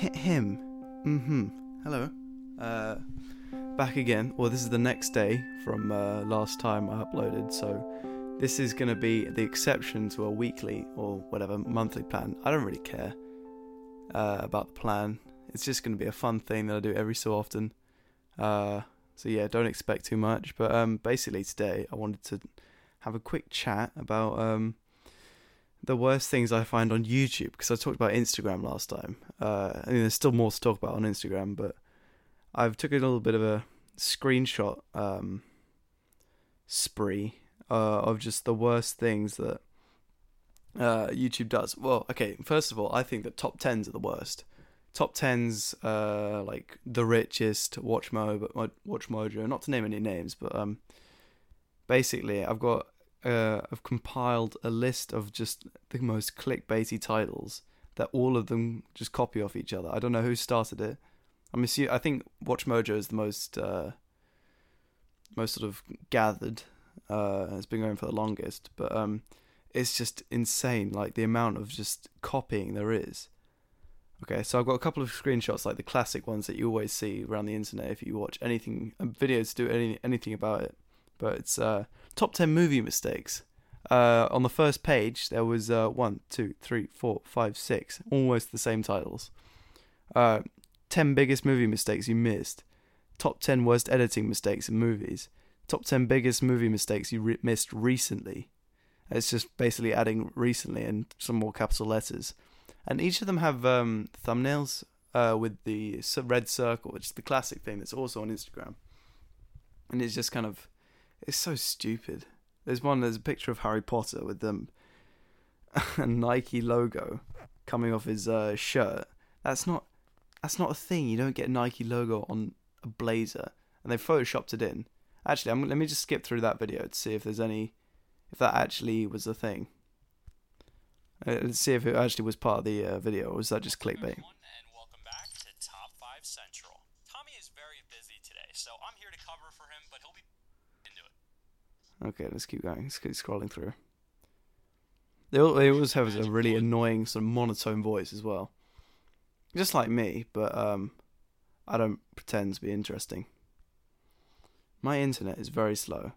Him. Mm-hmm. Hello. Uh, back again. Well, this is the next day from uh, last time I uploaded, so this is going to be the exception to a weekly or whatever monthly plan. I don't really care uh, about the plan. It's just going to be a fun thing that I do every so often. Uh, so yeah, don't expect too much. But um, basically today I wanted to have a quick chat about um, the worst things I find on YouTube because I talked about Instagram last time. Uh, I mean, there's still more to talk about on Instagram, but I've took a little bit of a screenshot um, spree uh, of just the worst things that uh, YouTube does. Well, okay, first of all, I think that top tens are the worst. Top tens, uh, like the richest, Watch Mo, Watch Mojo. Not to name any names, but um, basically, I've got uh, I've compiled a list of just the most clickbaity titles that all of them just copy off each other. I don't know who started it. I'm assuming, I think Watch Mojo is the most uh, most sort of gathered. Uh, it's been going for the longest, but um, it's just insane. Like the amount of just copying there is. Okay, so I've got a couple of screenshots, like the classic ones that you always see around the internet if you watch anything, videos do any anything about it. But it's uh, top 10 movie mistakes. Uh, on the first page, there was uh, one, two, three, four, five, six, almost the same titles. Uh, 10 biggest movie mistakes you missed. Top 10 worst editing mistakes in movies. Top 10 biggest movie mistakes you re- missed recently. It's just basically adding recently and some more capital letters. And each of them have um, thumbnails uh, with the red circle, which is the classic thing that's also on Instagram. And it's just kind of it's so stupid. There's one. There's a picture of Harry Potter with them a Nike logo coming off his uh, shirt. That's not. That's not a thing. You don't get a Nike logo on a blazer, and they photoshopped it in. Actually, I'm, let me just skip through that video to see if there's any, if that actually was a thing. Uh, let's see if it actually was part of the uh, video, or was that just clickbait? Tommy is very busy today, so I'm here to cover for him, but he'll be Okay, let's keep going. Let's keep scrolling through. They, they always have a really annoying sort of monotone voice as well. Just like me, but um, I don't pretend to be interesting. My internet is very slow.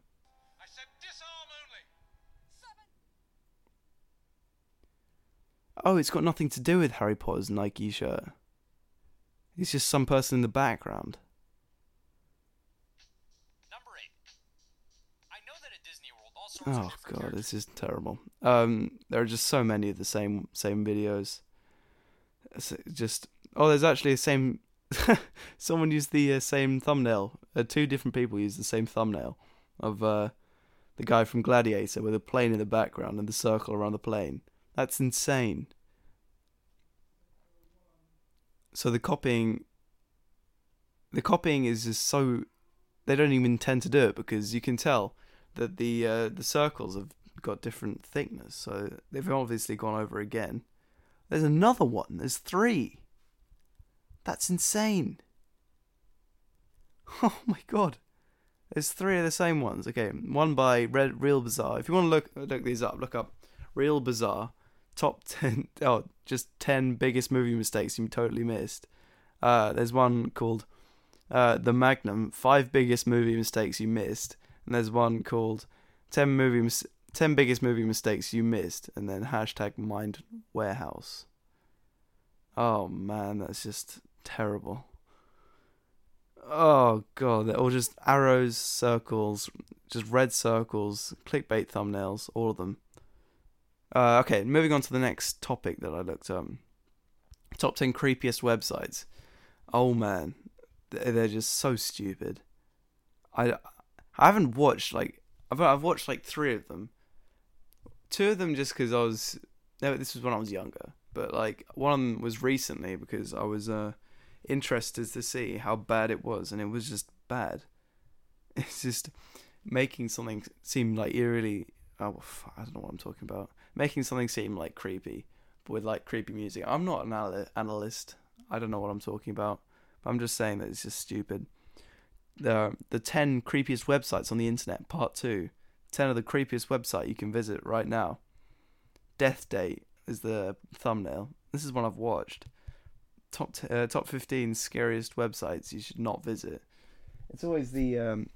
Oh, it's got nothing to do with Harry Potter's Nike shirt. It's just some person in the background. Oh god, this is terrible. Um, there are just so many of the same same videos. It's just oh, there's actually the same. someone used the uh, same thumbnail. Uh, two different people used the same thumbnail of uh, the guy from Gladiator with a plane in the background and the circle around the plane. That's insane. So the copying, the copying is just so. They don't even intend to do it because you can tell that the uh, the circles have got different thickness, so they've obviously gone over again. There's another one. There's three. That's insane. Oh my god. There's three of the same ones. Okay, one by Red Real Bizarre. If you want to look look these up, look up Real Bizarre top ten. Oh, just ten biggest movie mistakes you totally missed. Uh, there's one called uh, the Magnum. Five biggest movie mistakes you missed and there's one called 10 movie mis- 10 biggest movie mistakes you missed and then hashtag mind warehouse. Oh man that's just terrible. Oh god they're all just arrows circles just red circles clickbait thumbnails all of them. Uh, okay moving on to the next topic that i looked up top 10 creepiest websites. Oh man they're just so stupid. I I haven't watched like I've I've watched like three of them. Two of them just because I was no, this was when I was younger, but like one of them was recently because I was uh interested to see how bad it was, and it was just bad. It's just making something seem like eerily. Oh, I don't know what I'm talking about. Making something seem like creepy, but with like creepy music. I'm not an analyst. I don't know what I'm talking about. But I'm just saying that it's just stupid the the 10 creepiest websites on the internet part 2 10 of the creepiest website you can visit right now death date is the thumbnail this is one i've watched top t- uh, top fifteen scariest websites you should not visit. It's always the um,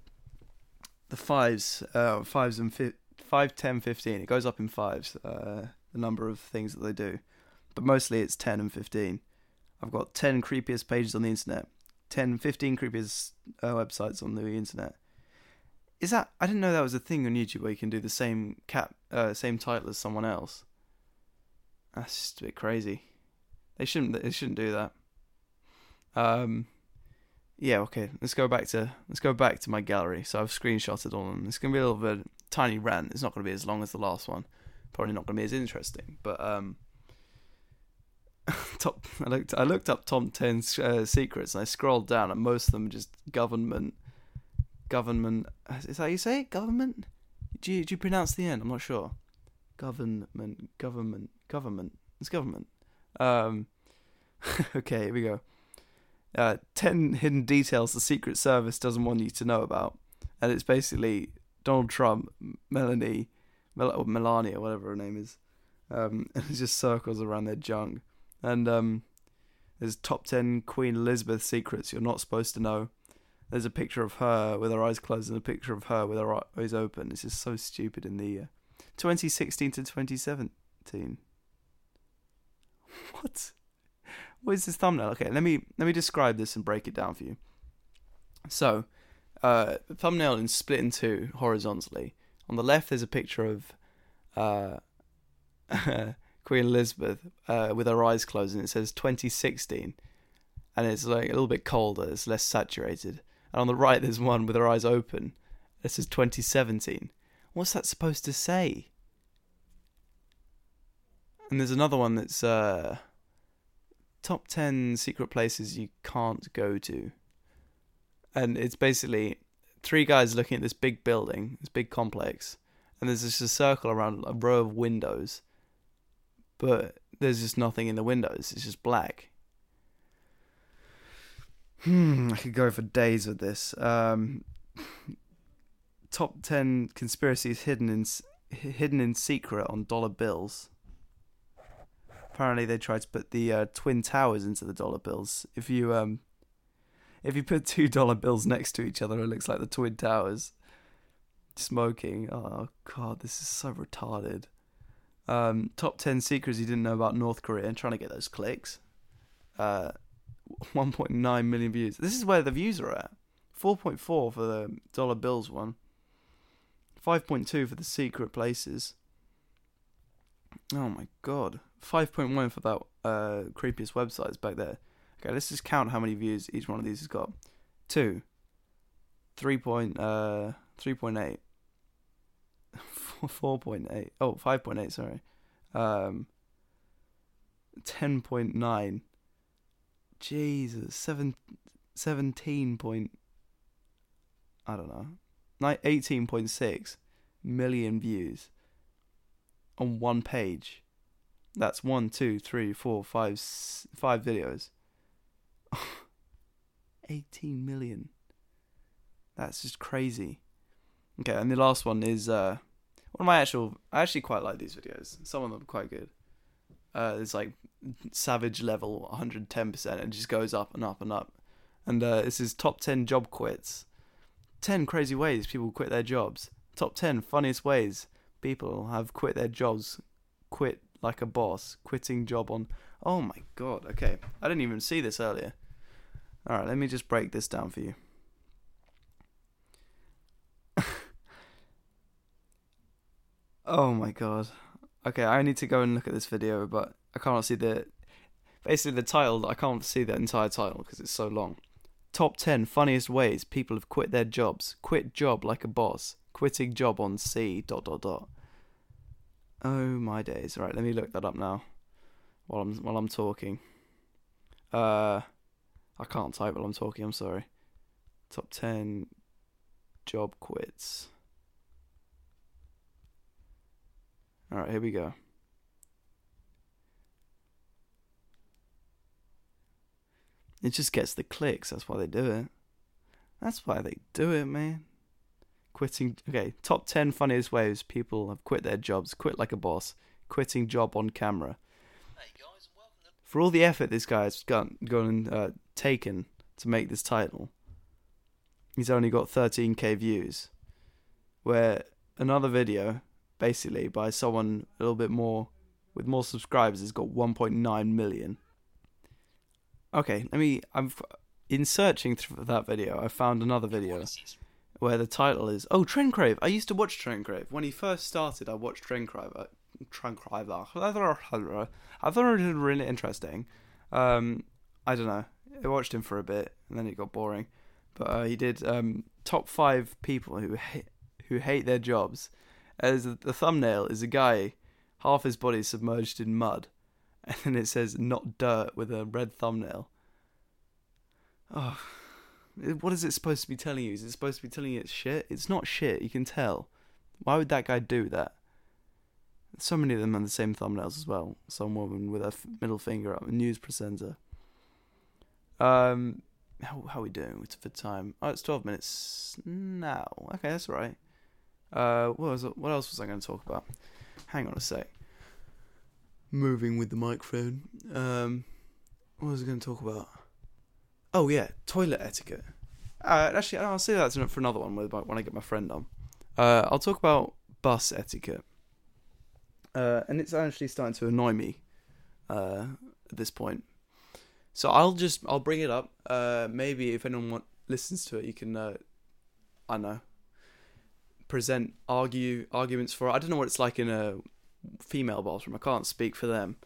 the fives, uh, fives and fi- five, ten, fifteen. It goes up in fives. Uh, the number of things that they do, but mostly it's ten and fifteen. I've got ten creepiest pages on the internet, 10, 15 creepiest uh, websites on the internet. Is that? I didn't know that was a thing on YouTube where you can do the same cap, uh, same title as someone else. That's just a bit crazy. They shouldn't. They shouldn't do that. Um, yeah. Okay. Let's go back to let's go back to my gallery. So I've screenshotted all of them. It's gonna be a little bit tiny rant. It's not gonna be as long as the last one. Probably not gonna be as interesting. But um, top. I looked. I looked up top ten uh, secrets, and I scrolled down, and most of them are just government. Government. Is that how you say it? Government. Do you, do you pronounce the end? I'm not sure. Government. Government. Government. It's government. Um. okay. Here we go. Uh, 10 hidden details the Secret Service doesn't want you to know about. And it's basically Donald Trump, Melanie, Mel- or Melania, whatever her name is. Um, and it's just circles around their junk. And um, there's top 10 Queen Elizabeth secrets you're not supposed to know. There's a picture of her with her eyes closed and a picture of her with her eyes open. It's just so stupid in the year. 2016 to 2017. What? What is this thumbnail? Okay, let me let me describe this and break it down for you. So, uh, thumbnail is split in two horizontally. On the left, there's a picture of uh, Queen Elizabeth uh, with her eyes closed, and it says 2016, and it's like a little bit colder. It's less saturated. And on the right, there's one with her eyes open. This is 2017. What's that supposed to say? And there's another one that's uh, top 10 secret places you can't go to. And it's basically three guys looking at this big building, this big complex, and there's just a circle around a row of windows. But there's just nothing in the windows, it's just black. Hmm, I could go for days with this. Um, top 10 conspiracies hidden in hidden in secret on dollar bills apparently they tried to put the uh, twin towers into the dollar bills. If you um, if you put two dollar bills next to each other, it looks like the twin towers. Smoking. Oh god, this is so retarded. Um, top ten secrets you didn't know about North Korea and trying to get those clicks. Uh, 1.9 million views. This is where the views are at. 4.4 for the dollar bills one. 5.2 for the secret places. Oh my god. 5.1 for that uh, creepiest websites back there. Okay, let's just count how many views each one of these has got. 2. 3. Point, uh, 3.8. 4.8. Oh, 5.8, sorry. Um, 10.9. Jesus. 7, 17 point... I don't know. 18.6 million views on one page. That's one, two, three, four, five, five videos. 18 million. That's just crazy. Okay, and the last one is uh, one of my actual. I actually quite like these videos. Some of them are quite good. Uh, it's like savage level 110%, and just goes up and up and up. And uh, this is top 10 job quits. 10 crazy ways people quit their jobs. Top 10 funniest ways people have quit their jobs, quit like a boss, quitting job on. Oh my god, okay. I didn't even see this earlier. Alright, let me just break this down for you. Oh my god. Okay, I need to go and look at this video, but I can't see the. Basically, the title, I can't see the entire title because it's so long. Top 10 funniest ways people have quit their jobs. Quit job like a boss. Quitting job on C. Dot dot dot. Oh my days! Right, let me look that up now. While I'm while I'm talking. Uh, I can't type while I'm talking. I'm sorry. Top ten job quits. All right, here we go. It just gets the clicks. That's why they do it. That's why they do it, man quitting. Okay, top 10 funniest ways people have quit their jobs. Quit like a boss. Quitting job on camera. Hey guys, to... for all the effort this guy's gone gone and uh, taken to make this title, he's only got 13k views. Where another video, basically by someone a little bit more with more subscribers, has got 1.9 million. Okay, let me. I'm in searching for that video. I found another video where the title is Oh Trendcrave. I used to watch Trendcrave when he first started. I watched Trendcrave. Trendcrave. I thought it was really interesting. Um, I don't know. I watched him for a bit and then it got boring. But uh, he did um, top five people who hate, who hate their jobs. As the thumbnail is a guy, half his body submerged in mud, and then it says "not dirt" with a red thumbnail. Oh, what is it supposed to be telling you? Is it supposed to be telling you it's shit? It's not shit. You can tell. Why would that guy do that? So many of them on the same thumbnails as well. Some woman with a f- middle finger up, a news presenter. Um, how how are we doing with for time? Oh, it's twelve minutes now. Okay, that's right. Uh, what was what else was I going to talk about? Hang on a sec. Moving with the microphone. Um, what was I going to talk about? Oh yeah, toilet etiquette. Uh, actually, I'll say that for another one when I get my friend on. Uh, I'll talk about bus etiquette. Uh, and it's actually starting to annoy me uh, at this point. So I'll just I'll bring it up. Uh, maybe if anyone want, listens to it, you can uh, I know present argue arguments for. I don't know what it's like in a female bathroom. I can't speak for them,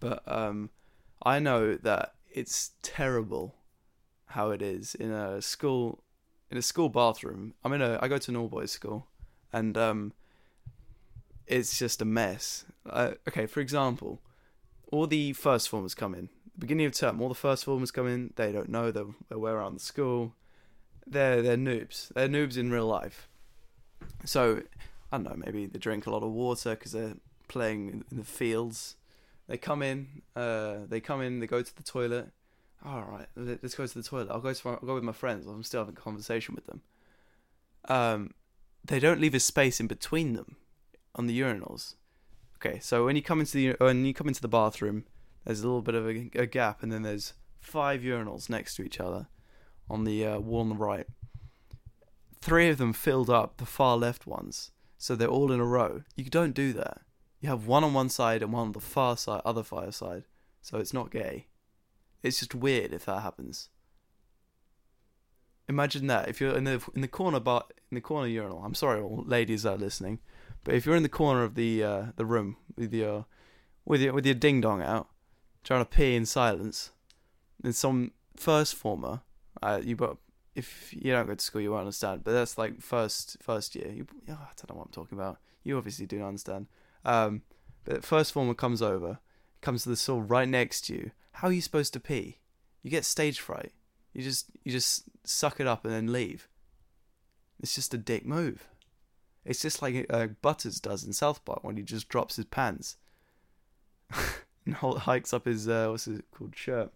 but um, I know that it's terrible how it is in a school in a school bathroom. I'm in a I go to an all boys school, and um, it's just a mess. Uh, okay, for example, all the first formers come in. Beginning of term, all the first formers come in. They don't know their, way around the school. They're they're noobs. They're noobs in real life. So I don't know. Maybe they drink a lot of water because they're playing in the fields. They come in. Uh, they come in. They go to the toilet. All right, let's go to the toilet. I'll go to my, I'll go with my friends. I'm still having a conversation with them. Um, they don't leave a space in between them on the urinals. Okay, so when you come into the when you come into the bathroom, there's a little bit of a, a gap, and then there's five urinals next to each other on the uh, wall on the right. Three of them filled up the far left ones, so they're all in a row. You don't do that. You have one on one side and one on the far side, other far side. So it's not gay. It's just weird if that happens. Imagine that if you're in the in the corner bar in the corner urinal. I'm sorry, all ladies are listening. But if you're in the corner of the uh, the room with your with your with your ding dong out, trying to pee in silence, then some first former, uh, you got if you don't go to school, you won't understand. But that's like first first year. You, oh, I don't know what I'm talking about. You obviously do not understand. Um, but first former comes over, comes to the stall right next to you. How are you supposed to pee? You get stage fright. You just you just suck it up and then leave. It's just a dick move. It's just like uh, Butters does in South Park when he just drops his pants and hikes up his uh, what's it called shirt.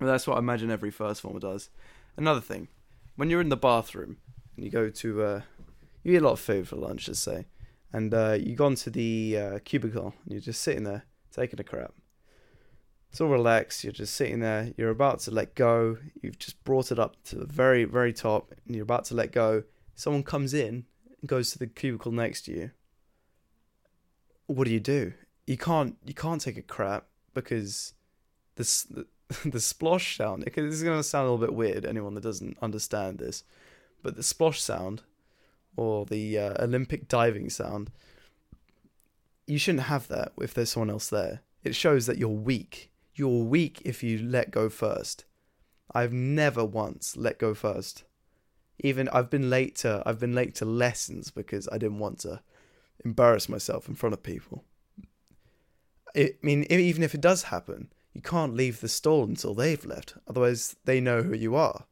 Well, that's what I imagine every first former does. Another thing, when you're in the bathroom and you go to uh, you eat a lot of food for lunch, let's say, and uh, you go into the uh, cubicle and you're just sitting there taking a crap. It's all relaxed. You're just sitting there. You're about to let go. You've just brought it up to the very, very top, and you're about to let go. Someone comes in and goes to the cubicle next to you, what do you do? You can't you can't take a crap because this the, splosh sound. This is going to sound a little bit weird. Anyone that doesn't understand this, but the splosh sound or the uh, Olympic diving sound, you shouldn't have that if there's someone else there. It shows that you're weak. You're weak if you let go first. I've never once let go first even I've been late to I've been late to lessons because I didn't want to embarrass myself in front of people. I mean, even if it does happen, you can't leave the stall until they've left. Otherwise, they know who you are.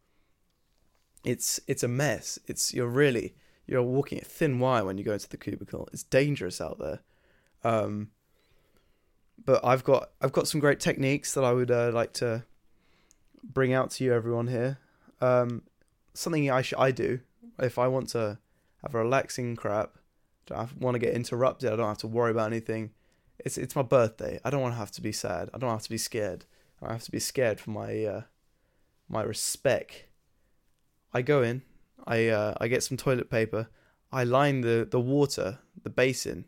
It's it's a mess. It's you're really you're walking a thin wire when you go into the cubicle. It's dangerous out there. Um, but I've got I've got some great techniques that I would uh, like to bring out to you, everyone here. Um, something I sh- I do if I want to have a relaxing crap. Don't want to get interrupted. I don't have to worry about anything. It's it's my birthday. I don't want to have to be sad. I don't have to be scared. I don't have to be scared for my uh, my respect. I go in. I uh, I get some toilet paper. I line the the water, the basin.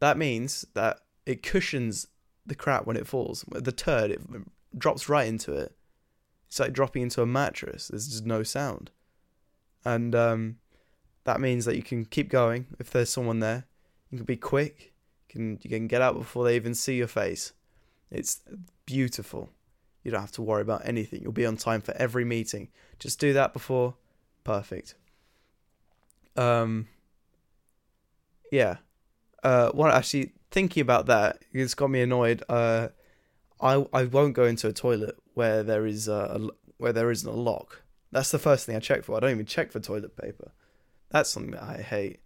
That means that it cushions the crap when it falls. The turd it drops right into it. It's like dropping into a mattress. There's just no sound, and um, that means that you can keep going if there's someone there. You can be quick. Can you can get out before they even see your face. It's beautiful. You don't have to worry about anything. You'll be on time for every meeting. Just do that before. Perfect. Um. Yeah. Uh. What actually thinking about that, it's got me annoyed. Uh, I I won't go into a toilet where there is a where there isn't a lock. That's the first thing I check for. I don't even check for toilet paper. That's something that I hate.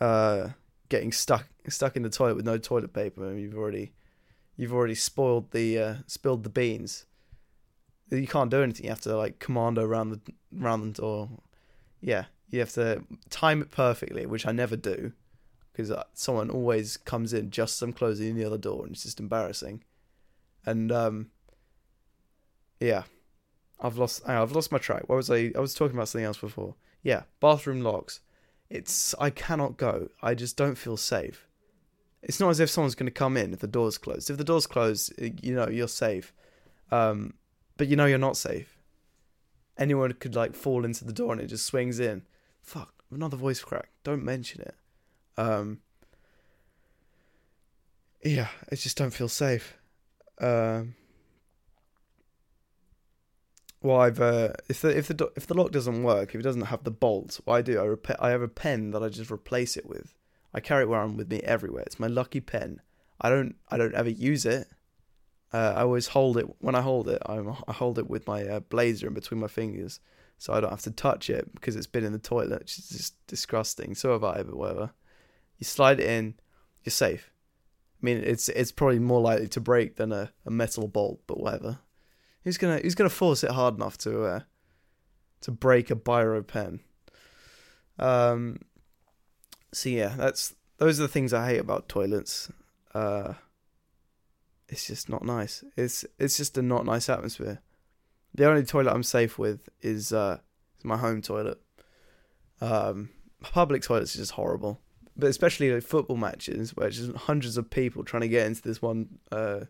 Uh, getting stuck stuck in the toilet with no toilet paper. and you've already you've already spoiled the uh, spilled the beans. You can't do anything. You have to like commando around the around the door. Yeah, you have to time it perfectly, which I never do, because uh, someone always comes in just as I'm closing the other door, and it's just embarrassing. And um, yeah, I've lost. I've lost my track. What was I? I was talking about something else before. Yeah, bathroom locks. It's I cannot go. I just don't feel safe. It's not as if someone's going to come in if the door's closed. If the door's closed, you know you're safe, um, but you know you're not safe. Anyone could like fall into the door and it just swings in. Fuck, another voice crack. Don't mention it. Um, yeah, I just don't feel safe. Um, well, I've uh, if the if the if the lock doesn't work, if it doesn't have the bolt, what I do, I rep- I have a pen that I just replace it with. I carry it around with me everywhere. It's my lucky pen. I don't I don't ever use it. Uh, I always hold it when I hold it. I'm, I hold it with my uh, blazer in between my fingers, so I don't have to touch it because it's been in the toilet. Which is just disgusting. So have I, but whatever. You slide it in, you're safe. I mean, it's it's probably more likely to break than a, a metal bolt, but whatever. Who's gonna Who's gonna force it hard enough to uh, to break a biro pen? Um. So yeah, that's those are the things I hate about toilets. Uh, it's just not nice. It's it's just a not nice atmosphere. The only toilet I'm safe with is uh is my home toilet. Um, public toilets are just horrible, but especially like football matches where it's just hundreds of people trying to get into this one uh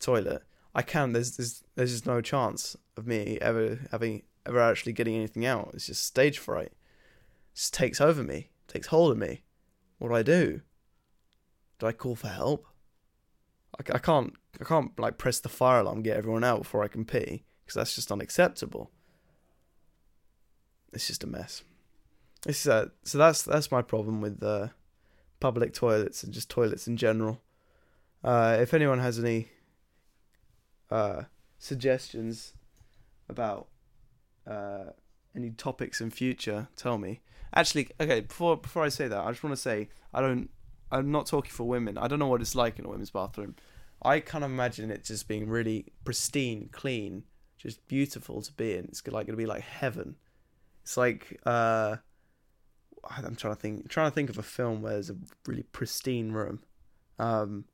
toilet. I can. There's there's there's just no chance of me ever having ever actually getting anything out. It's just stage fright. It just takes over me, takes hold of me. What do I do? Do I call for help? I, I can't I can't like press the fire alarm, get everyone out before I can pee, because that's just unacceptable. It's just a mess. It's uh, so that's that's my problem with uh, public toilets and just toilets in general. Uh, if anyone has any uh, suggestions about uh, any topics in future, tell me. Actually, okay, before before I say that, I just want to say I don't. I'm not talking for women. I don't know what it's like in a women's bathroom. I kind of imagine it just being really pristine, clean, just beautiful to be in. It's like to be like heaven. It's like uh, I'm trying to think, trying to think of a film where there's a really pristine room. Um,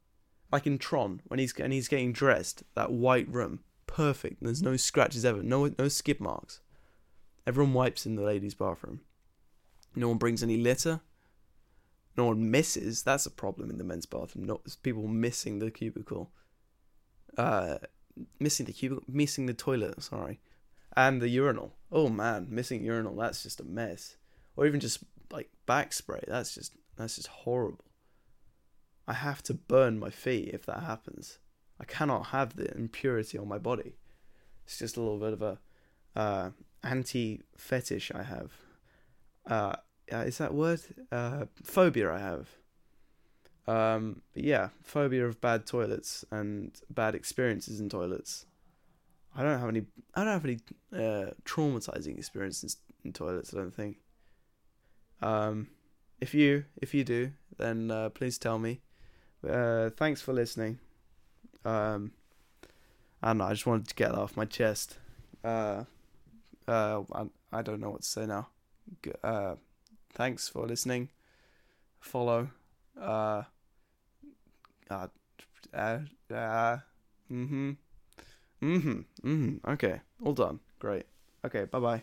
like in Tron when he's and he's getting dressed, that white room, perfect. There's no scratches ever, no no skid marks. Everyone wipes in the ladies' bathroom. No one brings any litter. No one misses. That's a problem in the men's bathroom. Not people missing the cubicle. Uh, missing the cubicle, missing the toilet. Sorry, and the urinal. Oh man, missing urinal. That's just a mess. Or even just like back spray. That's just that's just horrible. I have to burn my feet if that happens. I cannot have the impurity on my body. It's just a little bit of a uh, anti fetish I have. Uh, is that word? Uh, phobia I have. Um, but yeah, phobia of bad toilets and bad experiences in toilets. I don't have any. I don't have any uh, traumatizing experiences in toilets. I don't think. Um, if you if you do, then uh, please tell me. Uh, thanks for listening. Um, I don't know. I just wanted to get that off my chest. Uh, uh, I, I don't know what to say now. Uh, thanks for listening. Follow. Uh, Uh, uh, uh, mm-hmm. Mm-hmm. Mm-hmm. Okay. All done. Great. Okay, bye bye.